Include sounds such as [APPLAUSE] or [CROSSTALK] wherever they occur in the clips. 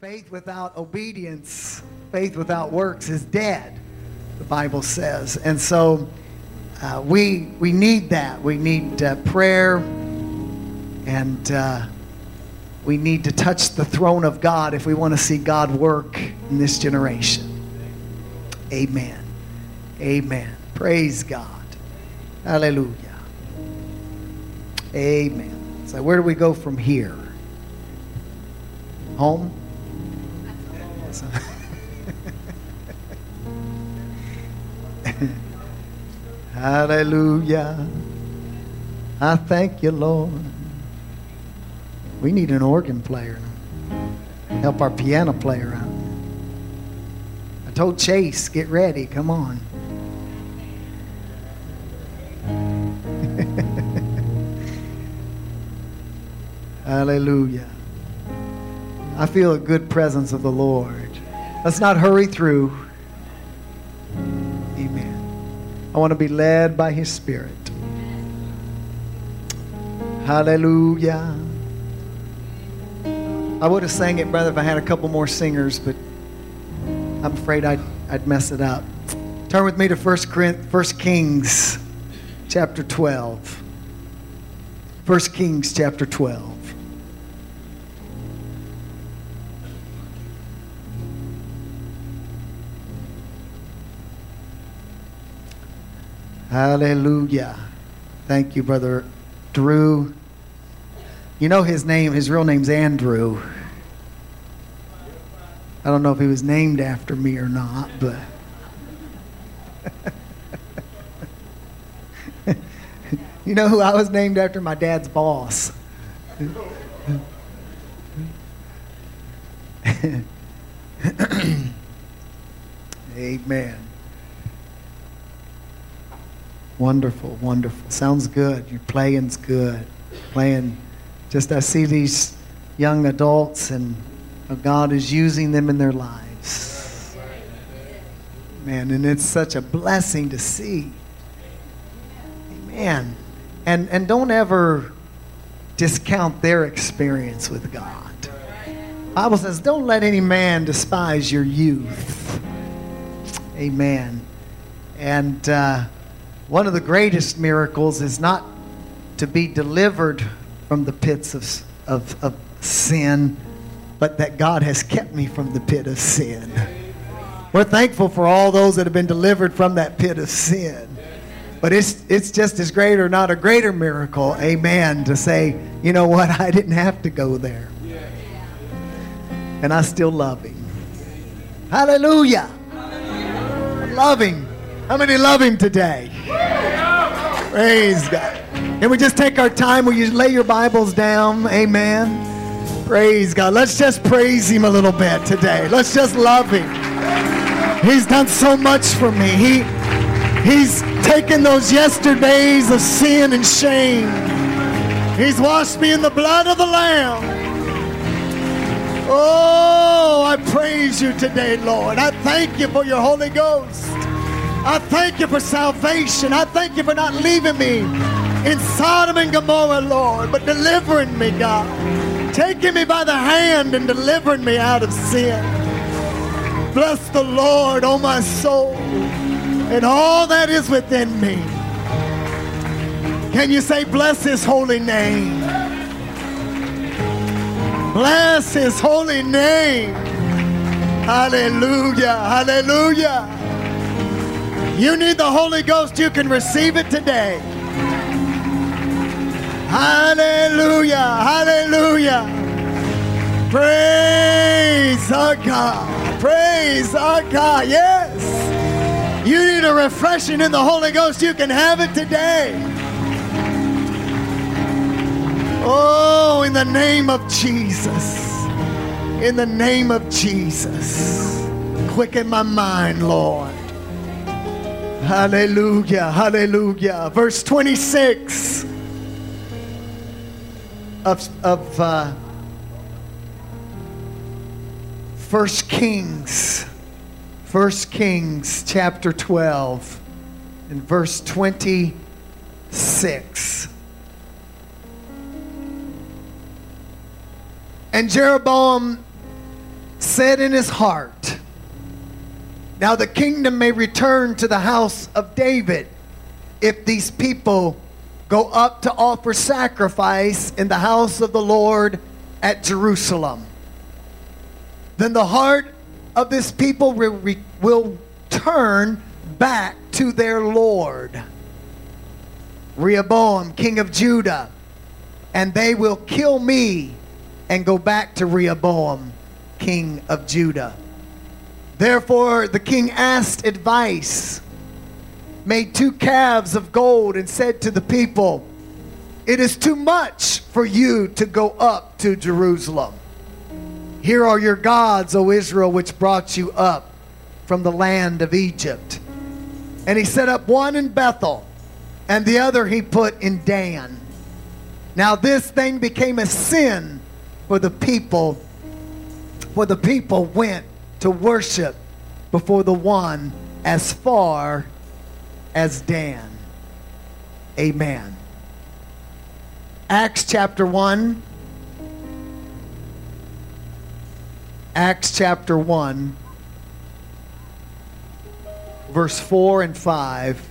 Faith without obedience, faith without works is dead, the Bible says. And so uh, we, we need that. We need uh, prayer and uh, we need to touch the throne of God if we want to see God work in this generation. Amen. Amen. Praise God. Hallelujah. Amen. So, where do we go from here? Home? Hallelujah. I thank you, Lord. We need an organ player. Help our piano player out. I told Chase, get ready. Come on. [LAUGHS] Hallelujah. I feel a good presence of the Lord. Let's not hurry through. I want to be led by His Spirit. Hallelujah. I would have sang it, brother, if I had a couple more singers, but I'm afraid I'd, I'd mess it up. Turn with me to 1 Kings chapter 12. 1 Kings chapter 12. Hallelujah. Thank you, Brother Drew. You know his name, his real name's Andrew. I don't know if he was named after me or not, but. [LAUGHS] you know who I was named after? My dad's boss. [LAUGHS] Amen. Wonderful, wonderful. Sounds good. Your playing's good. Playing. Just I see these young adults and God is using them in their lives. Man, and it's such a blessing to see. Amen. And and don't ever discount their experience with God. Bible says, don't let any man despise your youth. Amen. And uh, one of the greatest miracles is not to be delivered from the pits of, of, of sin, but that God has kept me from the pit of sin. We're thankful for all those that have been delivered from that pit of sin. But it's, it's just as great or not a greater miracle, amen, to say, you know what, I didn't have to go there. And I still love him. Hallelujah. Love him. How many love him today? Praise God. Can we just take our time? Will you lay your Bibles down? Amen. Praise God. Let's just praise Him a little bit today. Let's just love Him. He's done so much for me. He, he's taken those yesterdays of sin and shame. He's washed me in the blood of the Lamb. Oh, I praise you today, Lord. I thank you for your Holy Ghost. I thank you for salvation. I thank you for not leaving me in Sodom and Gomorrah, Lord, but delivering me, God. Taking me by the hand and delivering me out of sin. Bless the Lord, oh my soul, and all that is within me. Can you say, bless his holy name? Bless his holy name. Hallelujah, hallelujah. You need the Holy Ghost, you can receive it today. Hallelujah, hallelujah. Praise our God, praise our God, yes. You need a refreshing in the Holy Ghost, you can have it today. Oh, in the name of Jesus. In the name of Jesus. Quicken my mind, Lord. Hallelujah, hallelujah. Verse 26 of, of uh, 1 Kings, 1 Kings chapter 12, and verse 26. And Jeroboam said in his heart, Now the kingdom may return to the house of David if these people go up to offer sacrifice in the house of the Lord at Jerusalem. Then the heart of this people will, will turn back to their Lord. Rehoboam, king of Judah, and they will kill me and go back to Rehoboam, king of Judah. Therefore, the king asked advice, made two calves of gold, and said to the people, It is too much for you to go up to Jerusalem. Here are your gods, O Israel, which brought you up from the land of Egypt. And he set up one in Bethel, and the other he put in Dan. Now this thing became a sin for the people, for the people went to worship before the one as far as Dan. Amen. Acts chapter 1. Acts chapter 1, verse 4 and 5.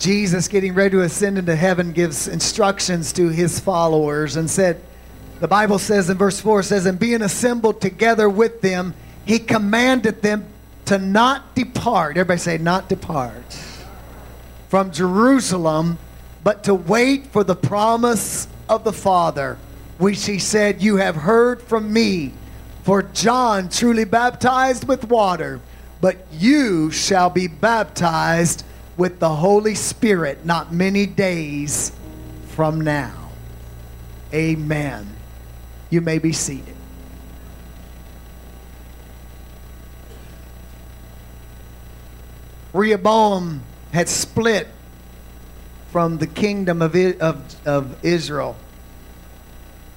Jesus, getting ready to ascend into heaven, gives instructions to his followers and said, the Bible says in verse 4 says, And being assembled together with them, he commanded them to not depart. Everybody say, not depart from Jerusalem, but to wait for the promise of the Father, which he said, You have heard from me. For John truly baptized with water, but you shall be baptized with the Holy Spirit not many days from now. Amen. You may be seated. Rehoboam had split from the kingdom of, of, of Israel.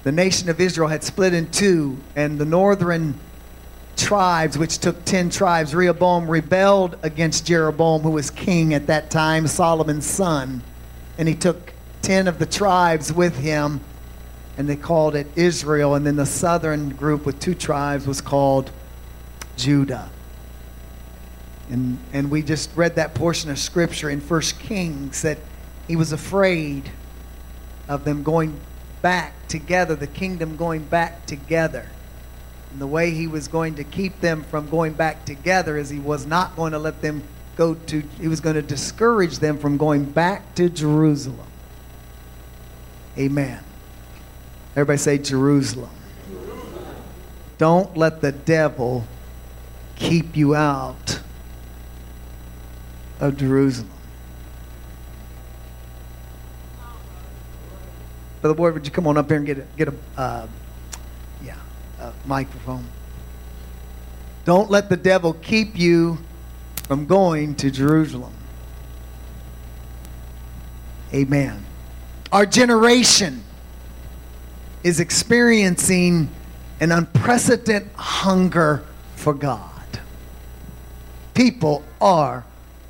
The nation of Israel had split in two, and the northern tribes, which took 10 tribes, Rehoboam rebelled against Jeroboam, who was king at that time, Solomon's son. And he took 10 of the tribes with him, and they called it Israel. And then the southern group with two tribes was called Judah. And, and we just read that portion of scripture in First Kings that he was afraid of them going back together, the kingdom going back together. And the way he was going to keep them from going back together is he was not going to let them go to, he was going to discourage them from going back to Jerusalem. Amen. Everybody say Jerusalem. Jerusalem. Don't let the devil keep you out of Jerusalem. Brother Boyd, would you come on up here and get a, get a uh, microphone? Don't let the devil keep you from going to Jerusalem. Amen. Our generation is experiencing an unprecedented hunger for God. People are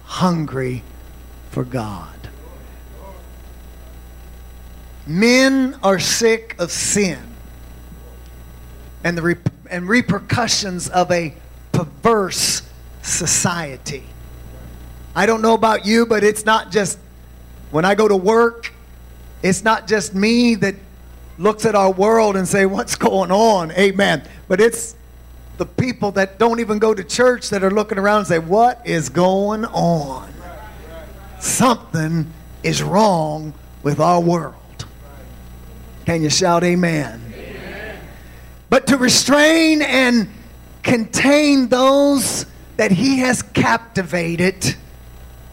hungry for God. Men are sick of sin and the re- and repercussions of a perverse society. I don't know about you, but it's not just when I go to work, it's not just me that looks at our world and say, "What's going on?" Amen. But it's the people that don't even go to church that are looking around and say, "What is going on?" Something is wrong with our world. Can you shout amen? amen? But to restrain and contain those that he has captivated,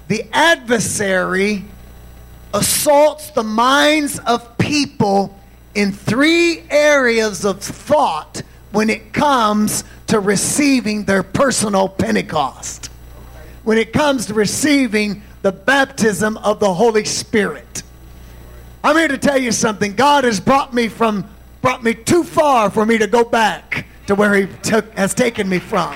the adversary assaults the minds of people in three areas of thought when it comes to receiving their personal Pentecost. When it comes to receiving the baptism of the Holy Spirit. I'm here to tell you something. God has brought me from brought me too far for me to go back to where he took, has taken me from.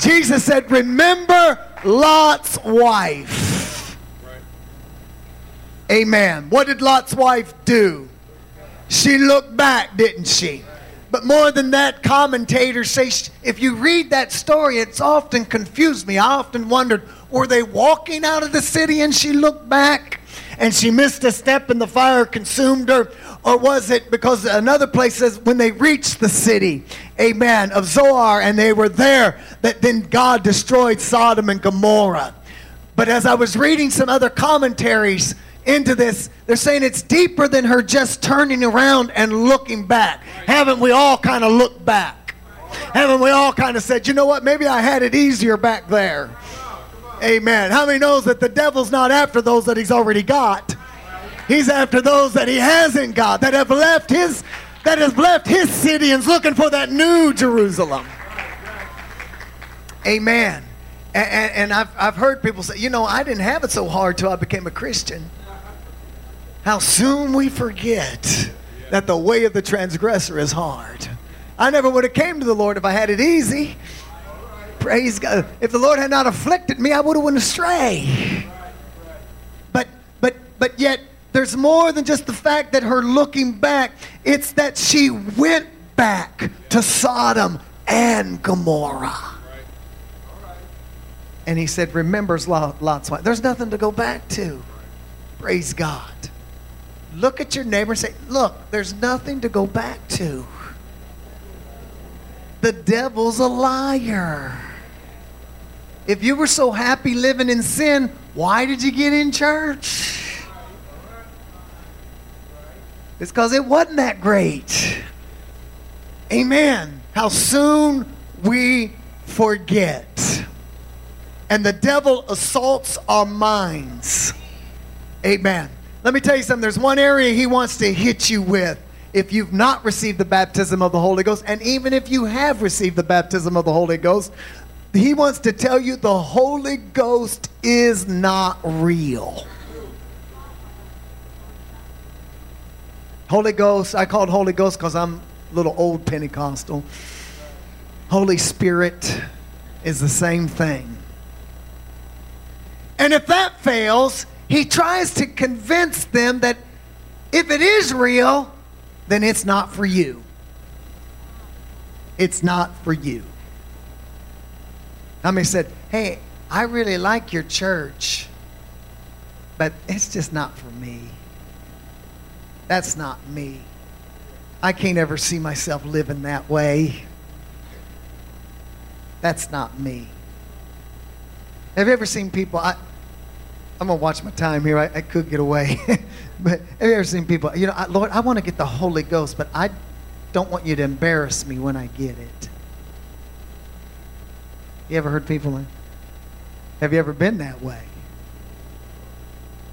Jesus said, "Remember Lot's wife." Amen. What did Lot's wife do? She looked back, didn't she? But more than that, commentators say if you read that story, it's often confused me. I often wondered were they walking out of the city and she looked back and she missed a step and the fire consumed her? Or was it because another place says when they reached the city, amen, of Zoar and they were there, that then God destroyed Sodom and Gomorrah? But as I was reading some other commentaries, into this, they're saying it's deeper than her just turning around and looking back. Haven't we all kind of looked back? Haven't we all kind of said, you know what, maybe I had it easier back there? Amen. How many knows that the devil's not after those that he's already got? He's after those that he hasn't got, that have left his that have left his city and's looking for that new Jerusalem. Amen. And, and, and I've, I've heard people say, you know, I didn't have it so hard till I became a Christian. How soon we forget that the way of the transgressor is hard. I never would have came to the Lord if I had it easy. Praise God. If the Lord had not afflicted me, I would have went astray. But but but yet there's more than just the fact that her looking back. It's that she went back to Sodom and Gomorrah. And he said, remembers Lot's wife. There's nothing to go back to. Praise God. Look at your neighbor and say, Look, there's nothing to go back to. The devil's a liar. If you were so happy living in sin, why did you get in church? It's because it wasn't that great. Amen. How soon we forget. And the devil assaults our minds. Amen. Let me tell you something. There's one area he wants to hit you with if you've not received the baptism of the Holy Ghost, and even if you have received the baptism of the Holy Ghost, he wants to tell you the Holy Ghost is not real. Holy Ghost, I call it Holy Ghost because I'm a little old Pentecostal. Holy Spirit is the same thing. And if that fails, he tries to convince them that if it is real, then it's not for you. It's not for you. How many said, Hey, I really like your church, but it's just not for me. That's not me. I can't ever see myself living that way. That's not me. Have you ever seen people? I, I'm gonna watch my time here. I, I could get away, [LAUGHS] but have you ever seen people? You know, I, Lord, I want to get the Holy Ghost, but I don't want you to embarrass me when I get it. You ever heard people? Have you ever been that way?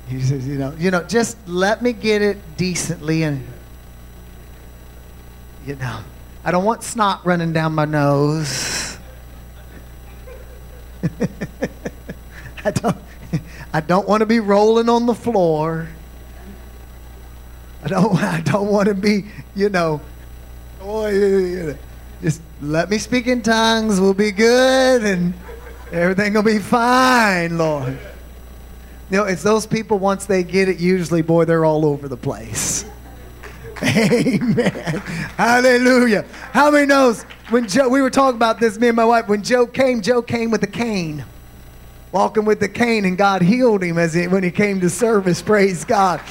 He says, you know, you know, just let me get it decently, and you know, I don't want snot running down my nose. [LAUGHS] I don't. I don't want to be rolling on the floor. I don't, [LAUGHS] I don't want to be, you know, just let me speak in tongues. We'll be good and everything will be fine, Lord. You know, it's those people, once they get it, usually, boy, they're all over the place. Amen. Hallelujah. How many knows when Joe, we were talking about this, me and my wife, when Joe came, Joe came with a cane walking with the cane, and God healed him as he, when he came to service. Praise God.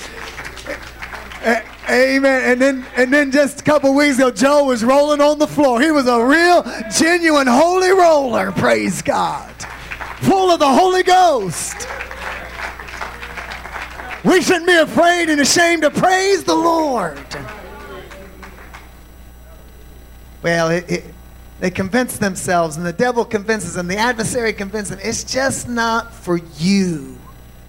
Amen. And then, and then just a couple weeks ago, Joe was rolling on the floor. He was a real, genuine, holy roller. Praise God. Full of the Holy Ghost. We shouldn't be afraid and ashamed to praise the Lord. Well, it, it, they convince themselves, and the devil convinces them, the adversary convinces them, it's just not for you.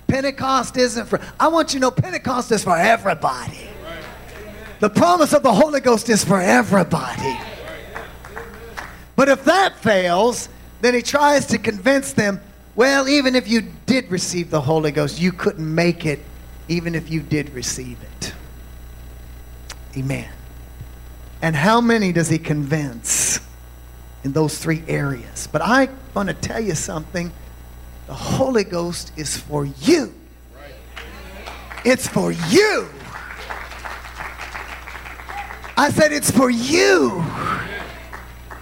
Pentecost isn't for, I want you to know Pentecost is for everybody. The promise of the Holy Ghost is for everybody. But if that fails, then he tries to convince them, well, even if you did receive the Holy Ghost, you couldn't make it, even if you did receive it. Amen. And how many does he convince? in those three areas. But I want to tell you something the Holy Ghost is for you. It's for you. I said, It's for you.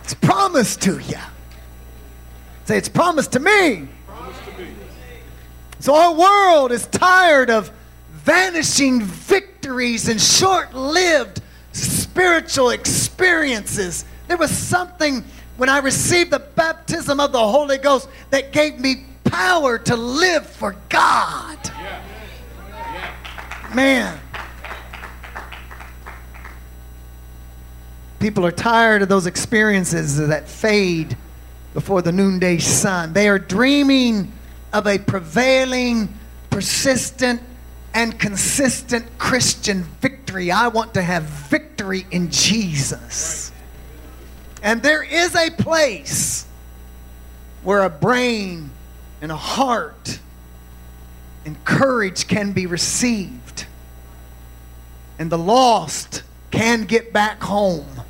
It's promised to you. Say, It's promised to me. So our world is tired of vanishing victories and short lived spiritual experiences. There was something when I received the baptism of the Holy Ghost that gave me power to live for God. Man. People are tired of those experiences that fade before the noonday sun. They are dreaming of a prevailing, persistent, and consistent Christian victory. I want to have victory in Jesus. And there is a place where a brain and a heart and courage can be received. And the lost can get back home.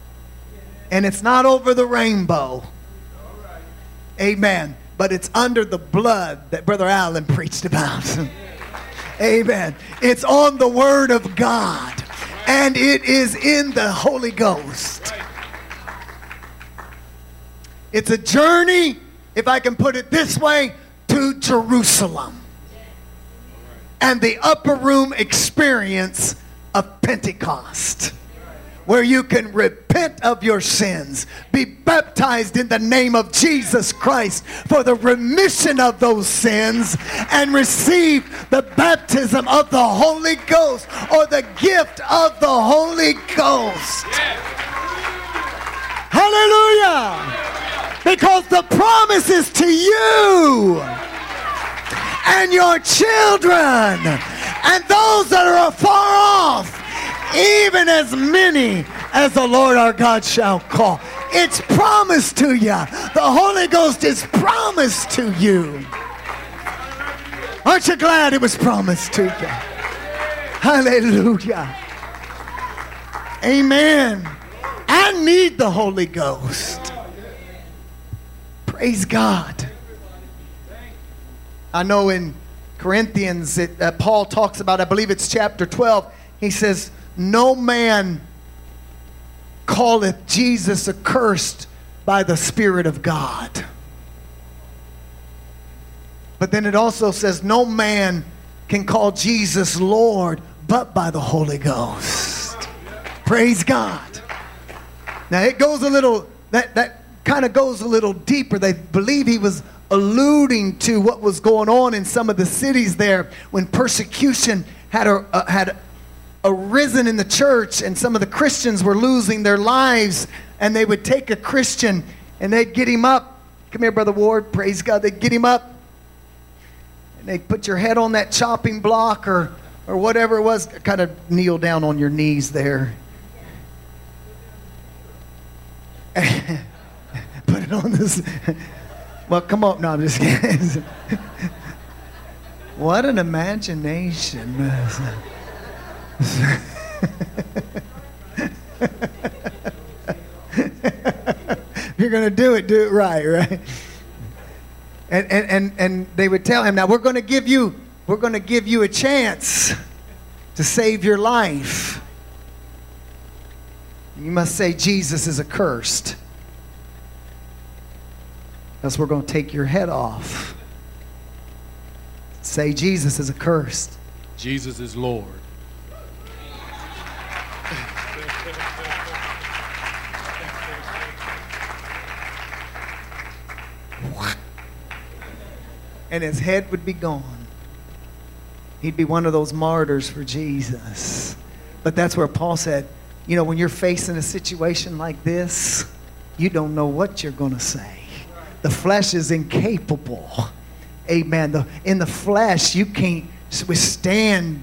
And it's not over the rainbow. Amen. But it's under the blood that Brother Allen [LAUGHS] preached about. Amen. It's on the Word of God. And it is in the Holy Ghost. It's a journey, if I can put it this way, to Jerusalem. And the upper room experience of Pentecost where you can repent of your sins, be baptized in the name of Jesus Christ for the remission of those sins, and receive the baptism of the Holy Ghost or the gift of the Holy Ghost. Hallelujah! Because the promise is to you and your children and those that are far off even as many as the Lord our God shall call. It's promised to you. The Holy Ghost is promised to you. Aren't you glad it was promised to you? Hallelujah. Amen. I need the Holy Ghost. Praise God. I know in Corinthians, it, uh, Paul talks about, I believe it's chapter 12, he says, no man calleth Jesus accursed by the Spirit of God. But then it also says, no man can call Jesus Lord but by the Holy Ghost. Praise God. Now it goes a little, that, that kind of goes a little deeper. They believe he was alluding to what was going on in some of the cities there when persecution had, a, uh, had arisen in the church, and some of the Christians were losing their lives, and they would take a Christian and they'd get him up. Come here, Brother Ward. Praise God. They'd get him up, and they'd put your head on that chopping block or, or whatever it was. Kind of kneel down on your knees there. [LAUGHS] put it on this. [LAUGHS] Well, come on. No, I'm just [LAUGHS] kidding. what an imagination. You're going to do it, do it right, right? And, and, and, and they would tell him, now we're going to give you, we're going to give you a chance to save your life. You must say Jesus is accursed. Else we're going to take your head off. Say Jesus is accursed. Jesus is Lord. And his head would be gone. He'd be one of those martyrs for Jesus. But that's where Paul said, you know, when you're facing a situation like this, you don't know what you're going to say. The flesh is incapable. Amen. The, in the flesh, you can't withstand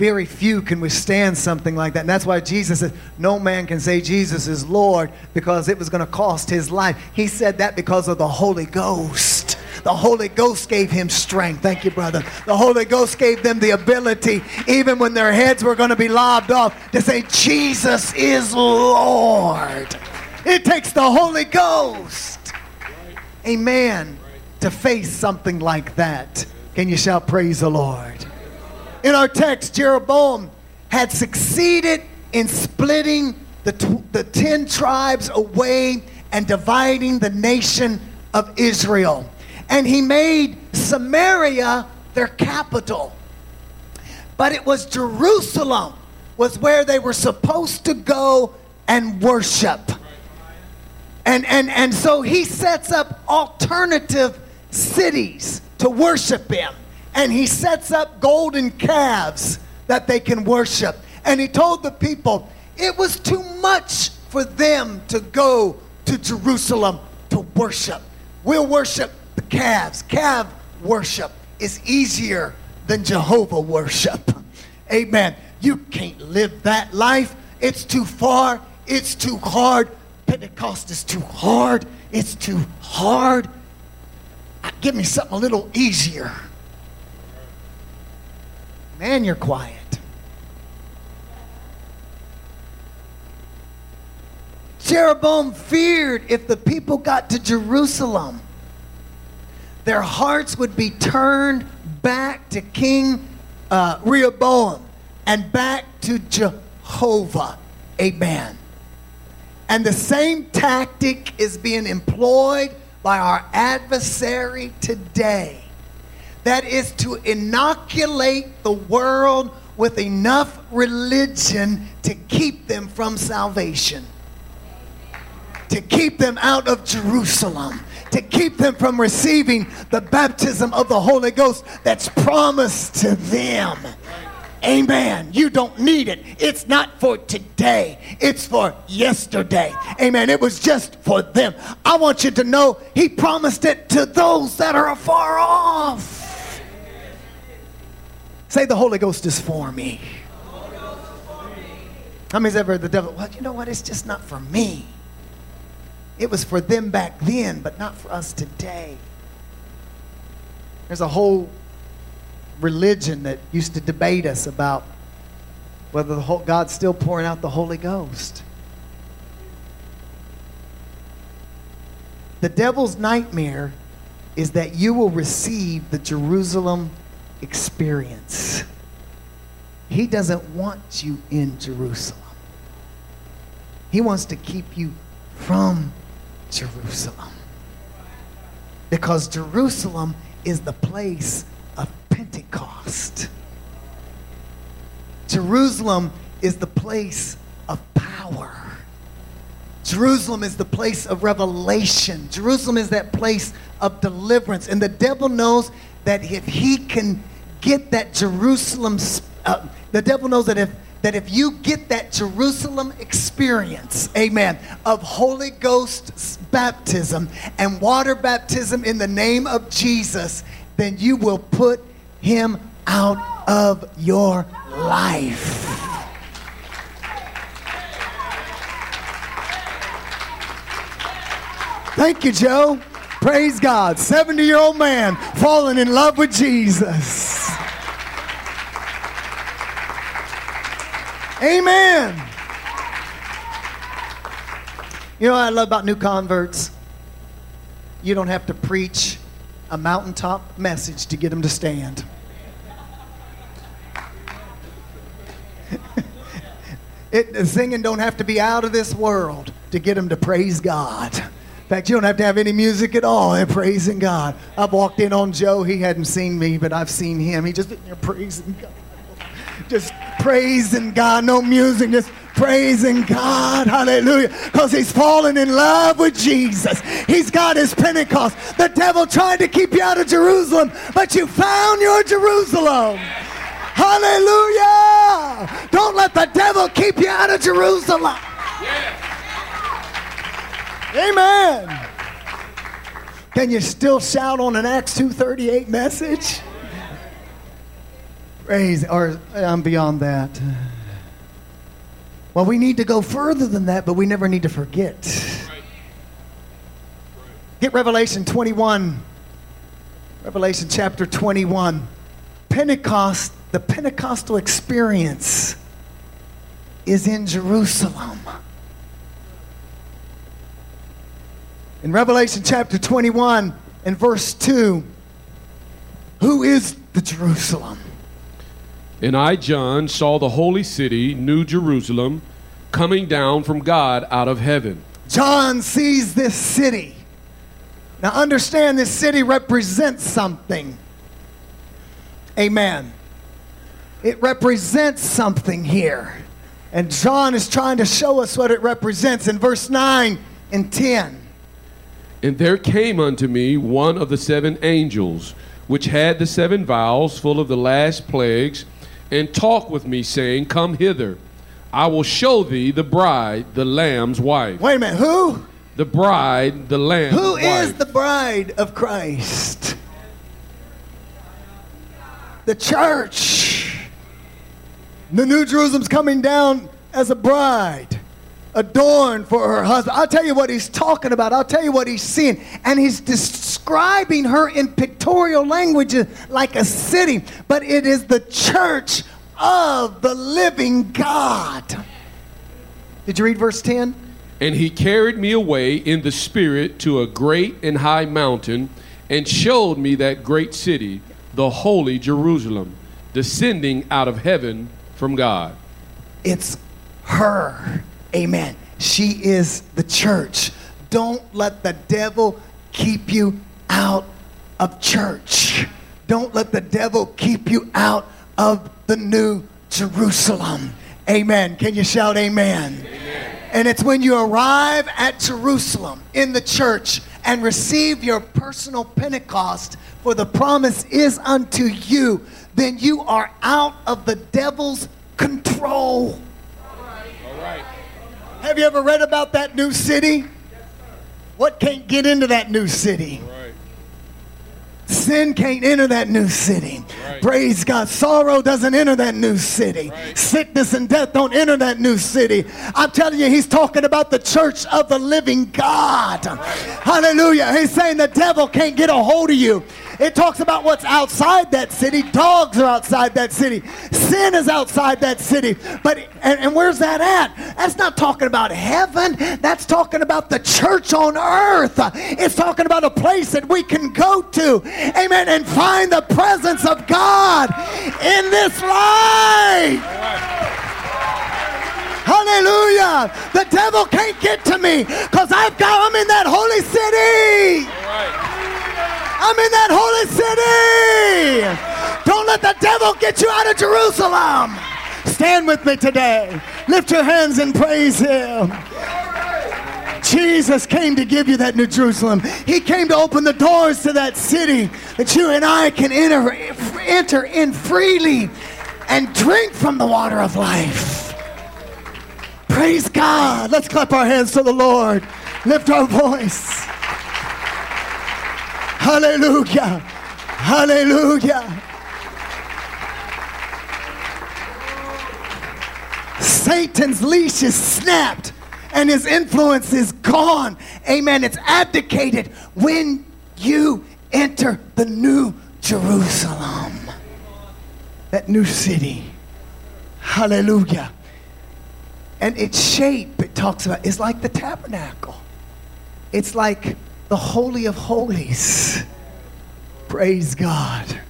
very few can withstand something like that. And that's why Jesus said, No man can say Jesus is Lord because it was going to cost his life. He said that because of the Holy Ghost. The Holy Ghost gave him strength. Thank you, brother. The Holy Ghost gave them the ability, even when their heads were going to be lobbed off, to say, Jesus is Lord. It takes the Holy Ghost. Amen. To face something like that. Can you shout, Praise the Lord? In our text, Jeroboam had succeeded in splitting the, tw- the 10 tribes away and dividing the nation of Israel. And he made Samaria their capital. But it was Jerusalem was where they were supposed to go and worship. And, and, and so he sets up alternative cities to worship him. And he sets up golden calves that they can worship. And he told the people it was too much for them to go to Jerusalem to worship. We'll worship calves. Calf worship is easier than Jehovah worship. Amen. You can't live that life. It's too far. It's too hard. Pentecost is too hard. It's too hard. Give me something a little easier. Man, you're quiet. Jeroboam feared if the people got to Jerusalem, their hearts would be turned back to King uh, Rehoboam and back to Jehovah. Amen. And the same tactic is being employed by our adversary today. That is to inoculate the world with enough religion to keep them from salvation, to keep them out of Jerusalem, to keep them from receiving the baptism of the Holy Ghost that's promised to them. Amen. You don't need it. It's not for today. It's for yesterday. Amen. It was just for them. I want you to know he promised it to those that are afar off. Say the Holy Ghost is for me. How many's ever heard the devil? Well, you know what? It's just not for me. It was for them back then, but not for us today. There's a whole religion that used to debate us about whether the whole, God's still pouring out the Holy Ghost. The devil's nightmare is that you will receive the Jerusalem experience. He doesn't want you in Jerusalem. He wants to keep you from Jerusalem. Because Jerusalem is the place of Pentecost. Jerusalem is the place of power. Jerusalem is the place of revelation. Jerusalem is that place of deliverance. And the devil knows that if he can get that Jerusalem, uh, the devil knows that if that if you get that Jerusalem experience, amen, of Holy Ghost baptism and water baptism in the name of Jesus, then you will put him out of your life. Thank you, Joe. Praise God. 70 year old man falling in love with Jesus. Amen. You know what I love about new converts? You don't have to preach a mountaintop message to get them to stand. [LAUGHS] it, the singing don't have to be out of this world to get them to praise God. In fact, you don't have to have any music at all. They're praising God. I've walked in on Joe. He hadn't seen me, but I've seen him. He just praising God [LAUGHS] just praising God, no music, just praising God. Hallelujah. Because he's fallen in love with Jesus. He's got his Pentecost. The devil tried to keep you out of Jerusalem, but you found your Jerusalem. Hallelujah. Don't let the devil keep you out of Jerusalem. Amen. Can you still shout on an Acts 238 message? Praise, or I'm beyond that. Well, we need to go further than that, but we never need to forget. Get Revelation 21. Revelation chapter 21. Pentecost, the Pentecostal experience is in Jerusalem. In Revelation chapter 21 and verse 2, who is the Jerusalem? And I, John, saw the holy city, New Jerusalem, coming down from God out of heaven. John sees this city. Now, understand this city represents something. Amen. It represents something here. And John is trying to show us what it represents in verse 9 and 10. And there came unto me one of the seven angels, which had the seven vials full of the last plagues, and talked with me, saying, Come hither. I will show thee the bride, the Lamb's wife. Wait a minute, who? The bride, the Lamb's Who wife. is the bride of Christ? The church. The New Jerusalem's coming down as a bride, adorned for her husband. I'll tell you what he's talking about. I'll tell you what he's seeing. And he's describing her in pictorial language like a city, but it is the church of the living God. Did you read verse 10? And he carried me away in the spirit to a great and high mountain, and showed me that great city, the holy Jerusalem, descending out of heaven from God. It's her. Amen. She is the church. Don't let the devil keep you out of church. Don't let the devil keep you out of the new Jerusalem. Amen. Can you shout amen? And it's when you arrive at Jerusalem in the church and receive your personal Pentecost, for the promise is unto you, then you are out of the devil's control. All right. Have you ever read about that new city? What can't get into that new city? Right. Sin can't enter that new city. Right. Praise God. Sorrow doesn't enter that new city. Right. Sickness and death don't enter that new city. I'm telling you, he's talking about the church of the living God. Hallelujah. He's saying the devil can't get a hold of you. It talks about what's outside that city. Dogs are outside that city. Sin is outside that city. But and, and where's that at? That's not talking about heaven. That's talking about the church on earth. It's talking about a place that we can go to. Amen. And find the presence of God in this life. Hallelujah. The devil can't get to me devil get you out of Jerusalem. Stand with me today. Lift your hands and praise him. Jesus came to give you that New Jerusalem. He came to open the doors to that city that you and I can enter, enter in freely and drink from the water of life. Praise God. Let's clap our hands to the Lord. Lift our voice. Hallelujah. Hallelujah. Satan's leash is snapped and his influence is gone. Amen. It's abdicated when you enter the new Jerusalem, that new city. Hallelujah. And its shape, it talks about, is like the tabernacle. It's like the Holy of Holies. Praise God.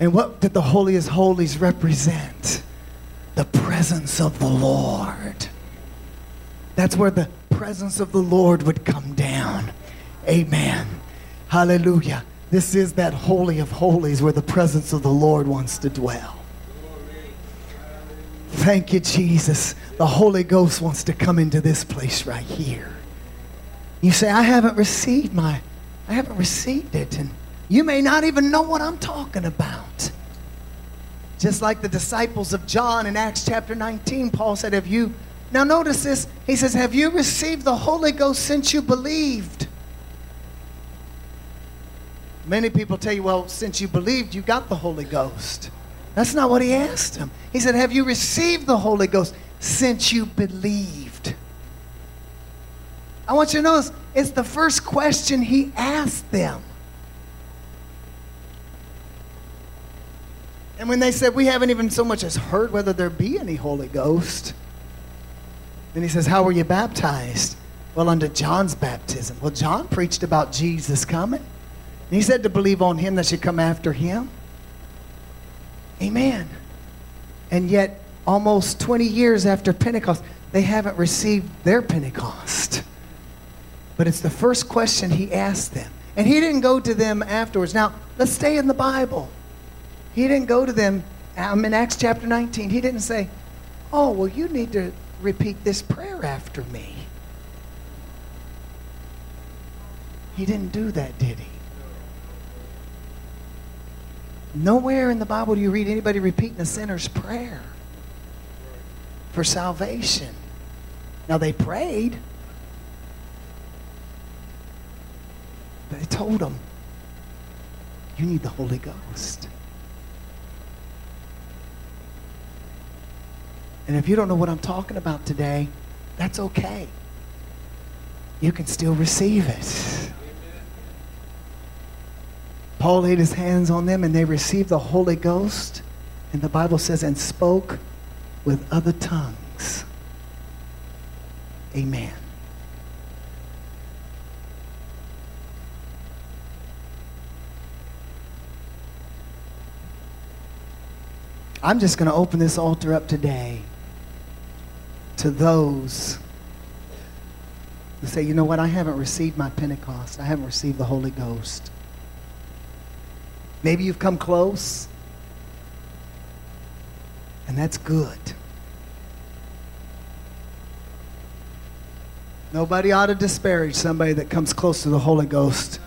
And what did the of Holies represent? The presence of the Lord. That's where the presence of the Lord would come down. Amen. Hallelujah. This is that Holy of Holies where the presence of the Lord wants to dwell. Thank you, Jesus. The Holy Ghost wants to come into this place right here. You say, I haven't received my, I haven't received it. And you may not even know what I'm talking about. Just like the disciples of John in Acts chapter 19, Paul said, Have you, now notice this, he says, Have you received the Holy Ghost since you believed? Many people tell you, Well, since you believed, you got the Holy Ghost. That's not what he asked him. He said, Have you received the Holy Ghost since you believed? I want you to notice it's the first question he asked them. And when they said, We haven't even so much as heard whether there be any Holy Ghost, then he says, How were you baptized? Well, under John's baptism. Well, John preached about Jesus coming. And he said to believe on him that should come after him. Amen. And yet, almost 20 years after Pentecost, they haven't received their Pentecost. But it's the first question he asked them. And he didn't go to them afterwards. Now, let's stay in the Bible. He didn't go to them I'm in Acts chapter 19. He didn't say, Oh, well, you need to repeat this prayer after me. He didn't do that, did he? Nowhere in the Bible do you read anybody repeating a sinner's prayer for salvation. Now, they prayed, but they told them, You need the Holy Ghost. And if you don't know what I'm talking about today, that's okay. You can still receive it. Paul laid his hands on them and they received the Holy Ghost. And the Bible says, and spoke with other tongues. Amen. I'm just going to open this altar up today to those who say, you know what, I haven't received my Pentecost. I haven't received the Holy Ghost. Maybe you've come close, and that's good. Nobody ought to disparage somebody that comes close to the Holy Ghost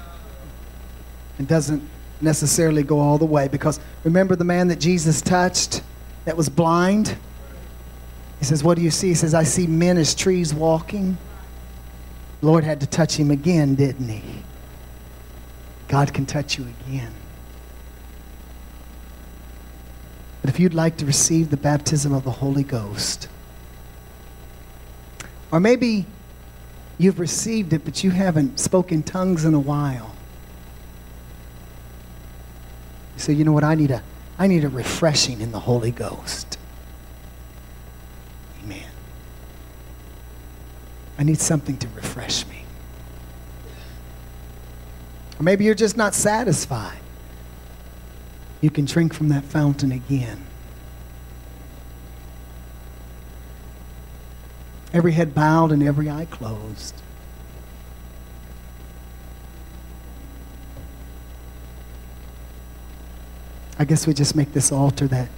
and doesn't necessarily go all the way. Because remember the man that Jesus touched that was blind? He says, What do you see? He says, I see men as trees walking. Lord had to touch him again, didn't he? God can touch you again. But if you'd like to receive the baptism of the Holy Ghost, or maybe you've received it, but you haven't spoken tongues in a while. You say, you know what, I need a, I need a refreshing in the Holy Ghost. I need something to refresh me. Or maybe you're just not satisfied. You can drink from that fountain again. Every head bowed and every eye closed. I guess we just make this altar that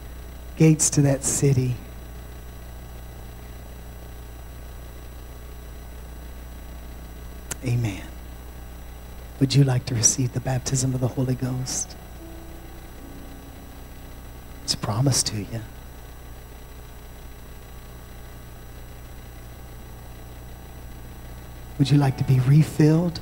gates to that city. Amen. Would you like to receive the baptism of the Holy Ghost? It's promised to you. Would you like to be refilled?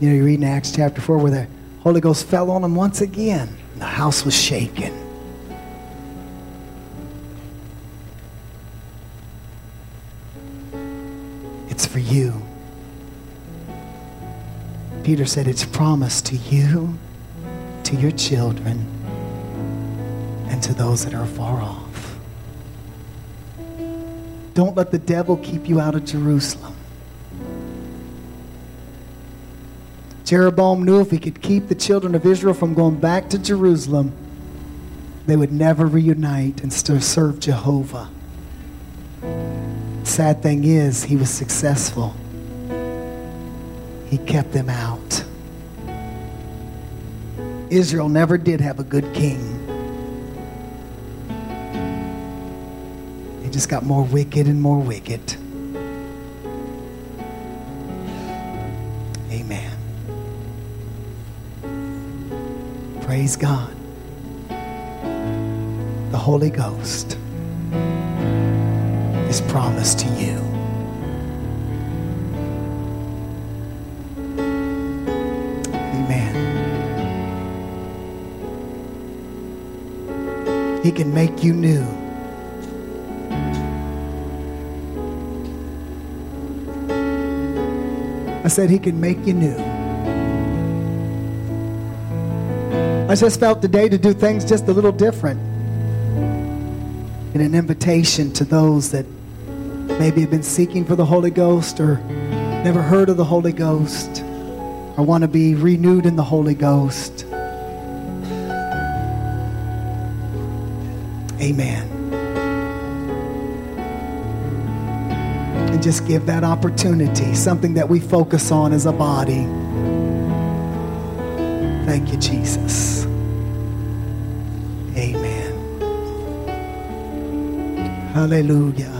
You know, you read in Acts chapter 4 where the Holy Ghost fell on them once again. And the house was shaken. For you. Peter said, It's promised to you, to your children, and to those that are far off. Don't let the devil keep you out of Jerusalem. Jeroboam knew if he could keep the children of Israel from going back to Jerusalem, they would never reunite and still serve Jehovah sad thing is, he was successful. He kept them out. Israel never did have a good king. He just got more wicked and more wicked. Amen. Praise God. The Holy Ghost is promised to you. Amen. He can make you new. I said, He can make you new. I just felt today to do things just a little different. And an invitation to those that maybe have been seeking for the Holy Ghost or never heard of the Holy Ghost or want to be renewed in the Holy Ghost. Amen. And just give that opportunity, something that we focus on as a body. Thank you, Jesus. Amen. Hallelujah.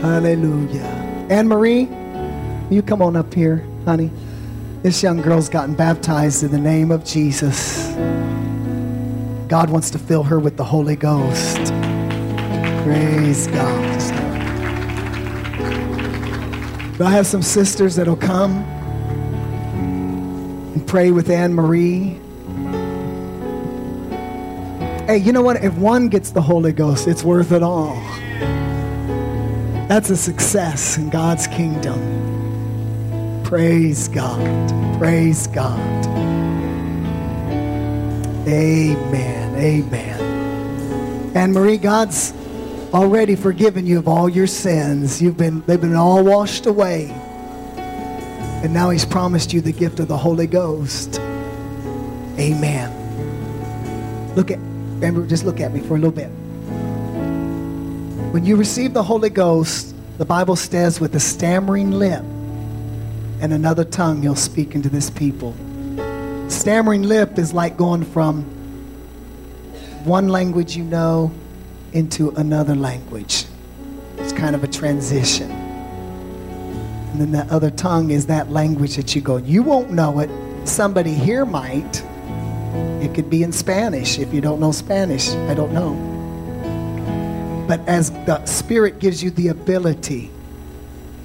Hallelujah. Anne Marie, you come on up here, honey. This young girl's gotten baptized in the name of Jesus. God wants to fill her with the Holy Ghost. Praise God. But I have some sisters that'll come and pray with Anne Marie. Hey, you know what? If one gets the Holy Ghost, it's worth it all. That's a success in God's kingdom. Praise God. Praise God. Amen. Amen. Anne Marie, God's already forgiven you of all your sins. You've been they've been all washed away. And now he's promised you the gift of the Holy Ghost. Amen. Look at remember just look at me for a little bit. When you receive the Holy Ghost, the Bible says with a stammering lip and another tongue you'll speak into this people. Stammering lip is like going from one language you know into another language. It's kind of a transition. And then the other tongue is that language that you go, you won't know it. Somebody here might. It could be in Spanish if you don't know Spanish. I don't know. But as the Spirit gives you the ability,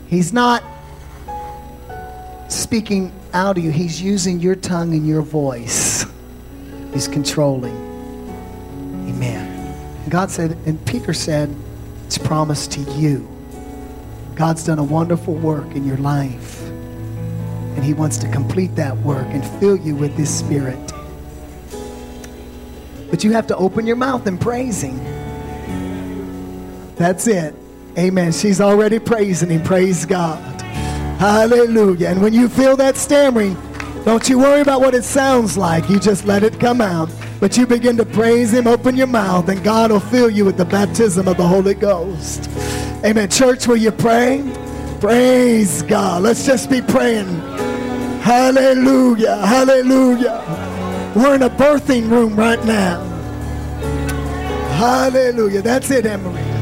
He's not speaking out of you, He's using your tongue and your voice. He's controlling. Amen. God said, and Peter said, it's promised to you. God's done a wonderful work in your life. And He wants to complete that work and fill you with His Spirit. But you have to open your mouth and praise Him. That's it. Amen. She's already praising Him. Praise God. Hallelujah. And when you feel that stammering, don't you worry about what it sounds like. You just let it come out. But you begin to praise Him, open your mouth, and God will fill you with the baptism of the Holy Ghost. Amen. Church, will you pray? Praise God. Let's just be praying. Hallelujah. Hallelujah. We're in a birthing room right now. Hallelujah. That's it, Emery.